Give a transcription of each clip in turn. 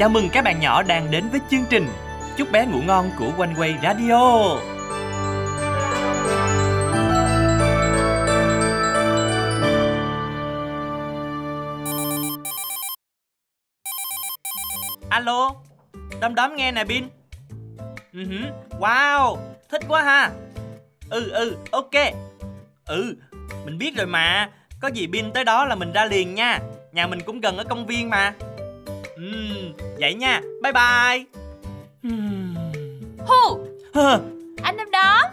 Chào mừng các bạn nhỏ đang đến với chương trình Chúc bé ngủ ngon của Quanh Quay Radio. Alo, đom đóm nghe nè Bin. Ừ wow, thích quá ha. Ừ ừ, ok. Ừ, mình biết rồi mà. Có gì Bin tới đó là mình ra liền nha. Nhà mình cũng gần ở công viên mà. Uhm, vậy nha. Bye bye. Hù. Anh đom đóm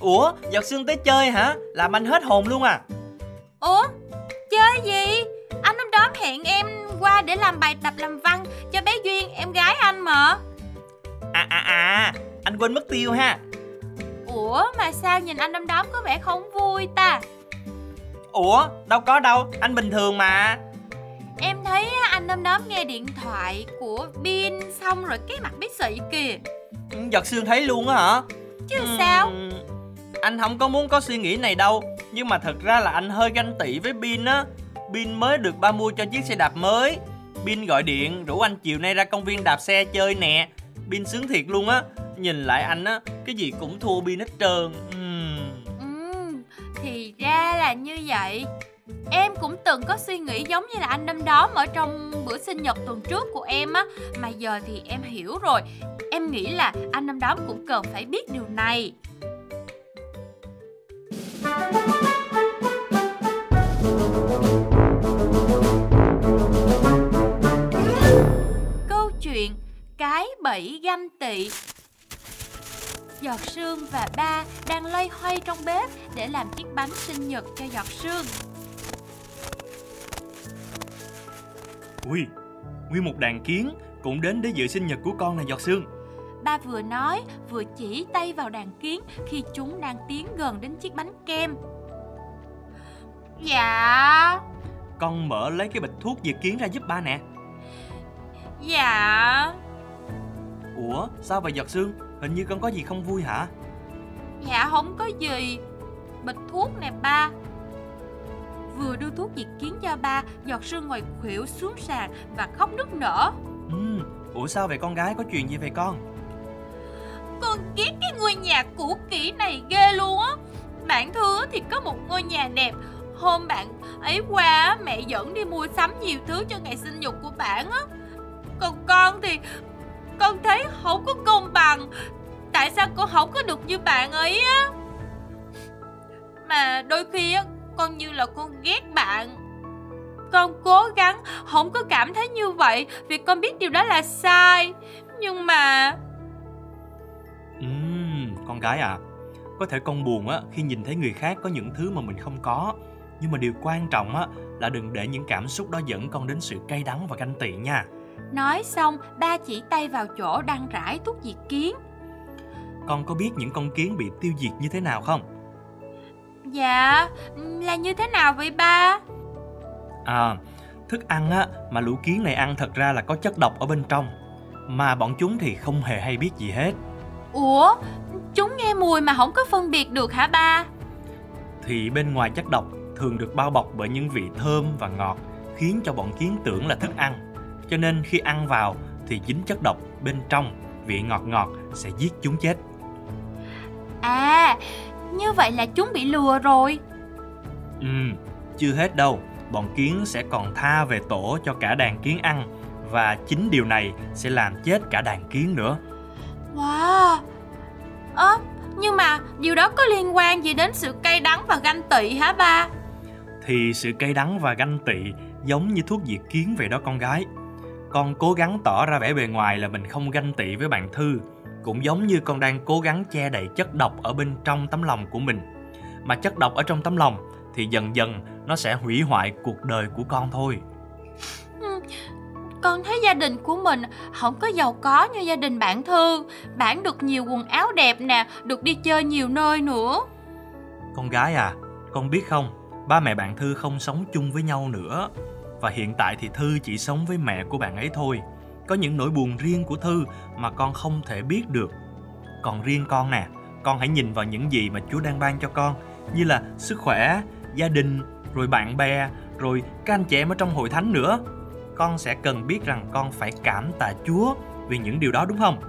Ủa, giọt xương tới chơi hả? Làm anh hết hồn luôn à. Ủa, chơi gì? Anh đom đóm hẹn em qua để làm bài tập làm văn cho bé Duyên, em gái anh mà. À à à, anh quên mất tiêu ha. Ủa, mà sao nhìn anh đom đóm có vẻ không vui ta? Ủa, đâu có đâu, anh bình thường mà Em thấy anh đom đóm nghe điện thoại của Bin xong rồi cái mặt bí xị kìa. Ừ, Giọt xương thấy luôn á hả? Chứ ừ, sao? Anh không có muốn có suy nghĩ này đâu. Nhưng mà thật ra là anh hơi ganh tị với Bin á. Bin mới được ba mua cho chiếc xe đạp mới. Bin gọi điện rủ anh chiều nay ra công viên đạp xe chơi nè. Bin sướng thiệt luôn á. Nhìn lại anh á Cái gì cũng thua Bin hết trơn. Uhm. Ừ, thì ra là như vậy. Em cũng từng có suy nghĩ giống như là anh năm đó ở trong bữa sinh nhật tuần trước của em á, Mà giờ thì em hiểu rồi. Em nghĩ là anh năm đó cũng cần phải biết điều này. Giọt sương và ba đang loay hoay trong bếp để làm chiếc bánh sinh nhật cho giọt sương. Ui, nguyên một đàn kiến cũng đến để dự sinh nhật của con này giọt xương Ba vừa nói vừa chỉ tay vào đàn kiến khi chúng đang tiến gần đến chiếc bánh kem. Dạ. Con mở lấy cái bịch thuốc diệt kiến ra giúp ba nè. Dạ. Ủa sao vậy giọt xương Hình như con có gì không vui hả? Dạ không có gì. Bịch thuốc nè ba. Vừa đưa thuốc diệt kiến cho ba giọt sương ngồi khuỷu xuống sàn và khóc nức nở. Ừ, ủa sao vậy con gái có chuyện gì vậy con? Con ghét cái ngôi nhà cũ kỹ này ghê luôn á. Bạn thư thì có một ngôi nhà đẹp. Hôm bạn ấy qua mẹ dẫn đi mua sắm nhiều thứ cho ngày sinh nhật của bạn á. Còn con thì con thấy không có con không có được như bạn ấy á. Mà đôi khi á con như là con ghét bạn. Con cố gắng không có cảm thấy như vậy vì con biết điều đó là sai. Nhưng mà uhm, con gái à có thể con buồn á khi nhìn thấy người khác có những thứ mà mình không có. Nhưng mà điều quan trọng á là đừng để những cảm xúc đó dẫn con đến sự cay đắng và ganh tị nha. Nói xong ba chỉ tay vào chỗ đang rải thuốc diệt kiến con có biết những con kiến bị tiêu diệt như thế nào không? Dạ, là như thế nào vậy ba? À, thức ăn á mà lũ kiến này ăn thật ra là có chất độc ở bên trong. Mà bọn chúng thì không hề hay biết gì hết. Ủa, chúng nghe mùi mà không có phân biệt được hả ba? Thì bên ngoài chất độc thường được bao bọc bởi những vị thơm và ngọt Khiến cho bọn kiến tưởng là thức ăn. Cho nên khi ăn vào thì chính chất độc bên trong vị ngọt ngọt sẽ giết chúng chết À, như vậy là chúng bị lừa rồi. Ừ, chưa hết đâu. Bọn kiến sẽ còn tha về tổ cho cả đàn kiến ăn. Và chính điều này sẽ làm chết cả đàn kiến nữa. Wow. Ơ, à, nhưng mà điều đó có liên quan gì đến sự cay đắng và ganh tị hả ba? Thì sự cay đắng và ganh tị giống như thuốc diệt kiến vậy đó con gái. Con cố gắng tỏ ra vẻ bề ngoài là mình không ganh tị với bạn Thư cũng giống như con đang cố gắng che đậy chất độc ở bên trong tấm lòng của mình. Mà chất độc ở trong tấm lòng thì dần dần nó sẽ hủy hoại cuộc đời của con thôi. Ừ, con thấy gia đình của mình không có giàu có như gia đình bạn thư bạn được nhiều quần áo đẹp nè được đi chơi nhiều nơi nữa. Con gái à con biết không ba mẹ bạn thư không sống chung với nhau nữa. Và hiện tại thì thư chỉ sống với mẹ của bạn ấy thôi có những nỗi buồn riêng của thư mà con không thể biết được còn riêng con nè con hãy nhìn vào những gì mà chúa đang ban cho con như là sức khỏe gia đình rồi bạn bè rồi các anh chị em ở trong hội thánh nữa con sẽ cần biết rằng con phải cảm tạ Chúa vì những điều đó đúng không?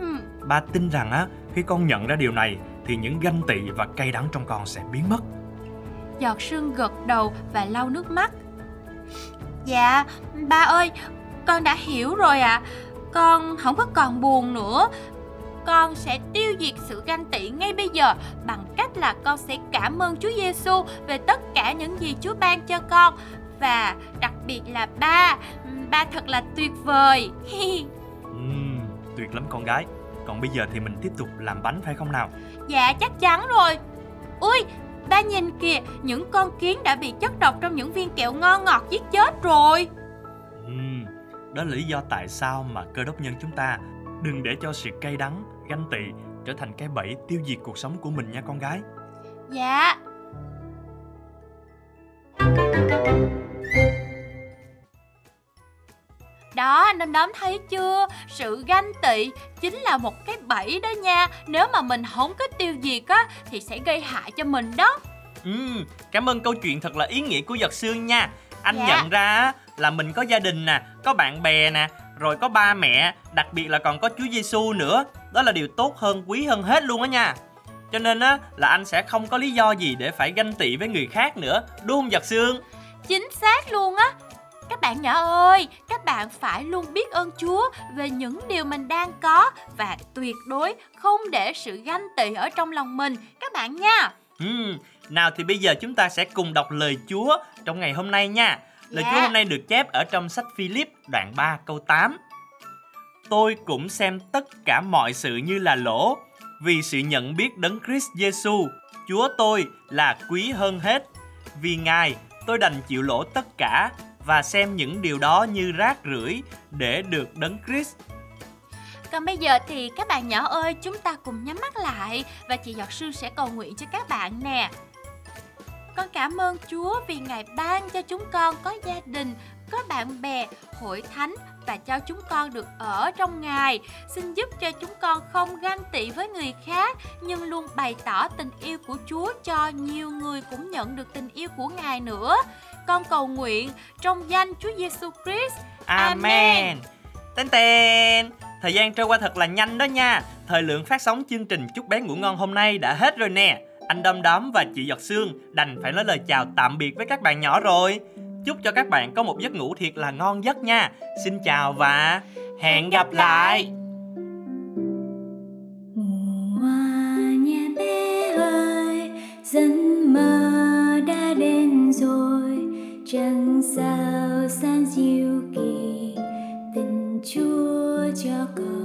Ừ, Ba tin rằng á, khi con nhận ra điều này thì những ganh tị và cay đắng trong con sẽ biến mất. giọt sương gật đầu và lau nước mắt. Dạ, ba ơi, con đã hiểu rồi ạ. Con không có còn buồn nữa. Con sẽ tiêu diệt sự ganh tị ngay bây giờ bằng cách là con sẽ cảm ơn Chúa Giêsu về tất cả những gì Chúa ban cho con và đặc biệt là ba, ba thật là tuyệt vời. Ừm, tuyệt lắm con gái. Còn bây giờ thì mình tiếp tục làm bánh phải không nào? Dạ chắc chắn rồi Ui ba nhìn kìa Những con kiến đã bị chất độc trong những viên kẹo ngon ngọt giết chết rồi đó là lý do tại sao mà cơ đốc nhân chúng ta đừng để cho sự cay đắng, ganh tị trở thành cái bẫy tiêu diệt cuộc sống của mình nha con gái. Dạ Đó anh đom đóm thấy chưa Sự ganh tị chính là một cái bẫy đó nha Nếu mà mình không có tiêu diệt á Thì sẽ gây hại cho mình đó Ừm, cảm ơn câu chuyện thật là ý nghĩa của giật xương nha. Anh Dạ. nhận ra là mình có gia đình nè, có bạn bè nè, rồi có ba mẹ, đặc biệt là còn có Chúa Giêsu nữa. Đó là điều tốt hơn, quý hơn hết luôn á nha. Cho nên á là anh sẽ không có lý do gì để phải ganh tị với người khác nữa, đúng không giật xương? Chính xác luôn á Các bạn nhỏ ơi Các bạn phải luôn biết ơn Chúa Về những điều mình đang có Và tuyệt đối không để sự ganh tị ở trong lòng mình Các bạn nha Ừm, nào thì bây giờ chúng ta sẽ cùng đọc lời Chúa trong ngày hôm nay nha. Lời Dạ. Chúa hôm nay được chép ở trong sách Philip đoạn 3 câu 8. Tôi cũng xem tất cả mọi sự như là lỗ vì sự nhận biết đấng Christ Giêsu, Chúa tôi là quý hơn hết. Vì Ngài, tôi đành chịu lỗ tất cả và xem những điều đó như rác rưởi để được đấng Christ. Còn bây giờ thì các bạn nhỏ ơi Chúng ta cùng nhắm mắt lại Và chị Giọt Sương sẽ cầu nguyện cho các bạn nè Con cảm ơn Chúa vì Ngài ban cho chúng con có gia đình, có bạn bè, hội thánh và cho chúng con được ở trong Ngài. Xin giúp cho chúng con không ganh tị với người khác nhưng luôn bày tỏ tình yêu của Chúa cho nhiều người cũng nhận được tình yêu của Ngài nữa. Con cầu nguyện trong danh Chúa Giêsu Christ. Amen. Tên tên. Thời gian trôi qua thật là nhanh đó nha. Thời lượng phát sóng chương trình Chúc bé ngủ ngon hôm nay đã hết rồi nè. Anh đâm Đóm và chị Giọt Sương đành phải nói lời chào tạm biệt với các bạn nhỏ rồi. Chúc cho các bạn có một giấc ngủ thiệt là ngon giấc nha. Xin chào và hẹn gặp lại. Mùa hoa bé ơi, giấc mơ đã đến rồi, chẳng sao san diệu kỳ tình Chúa cho con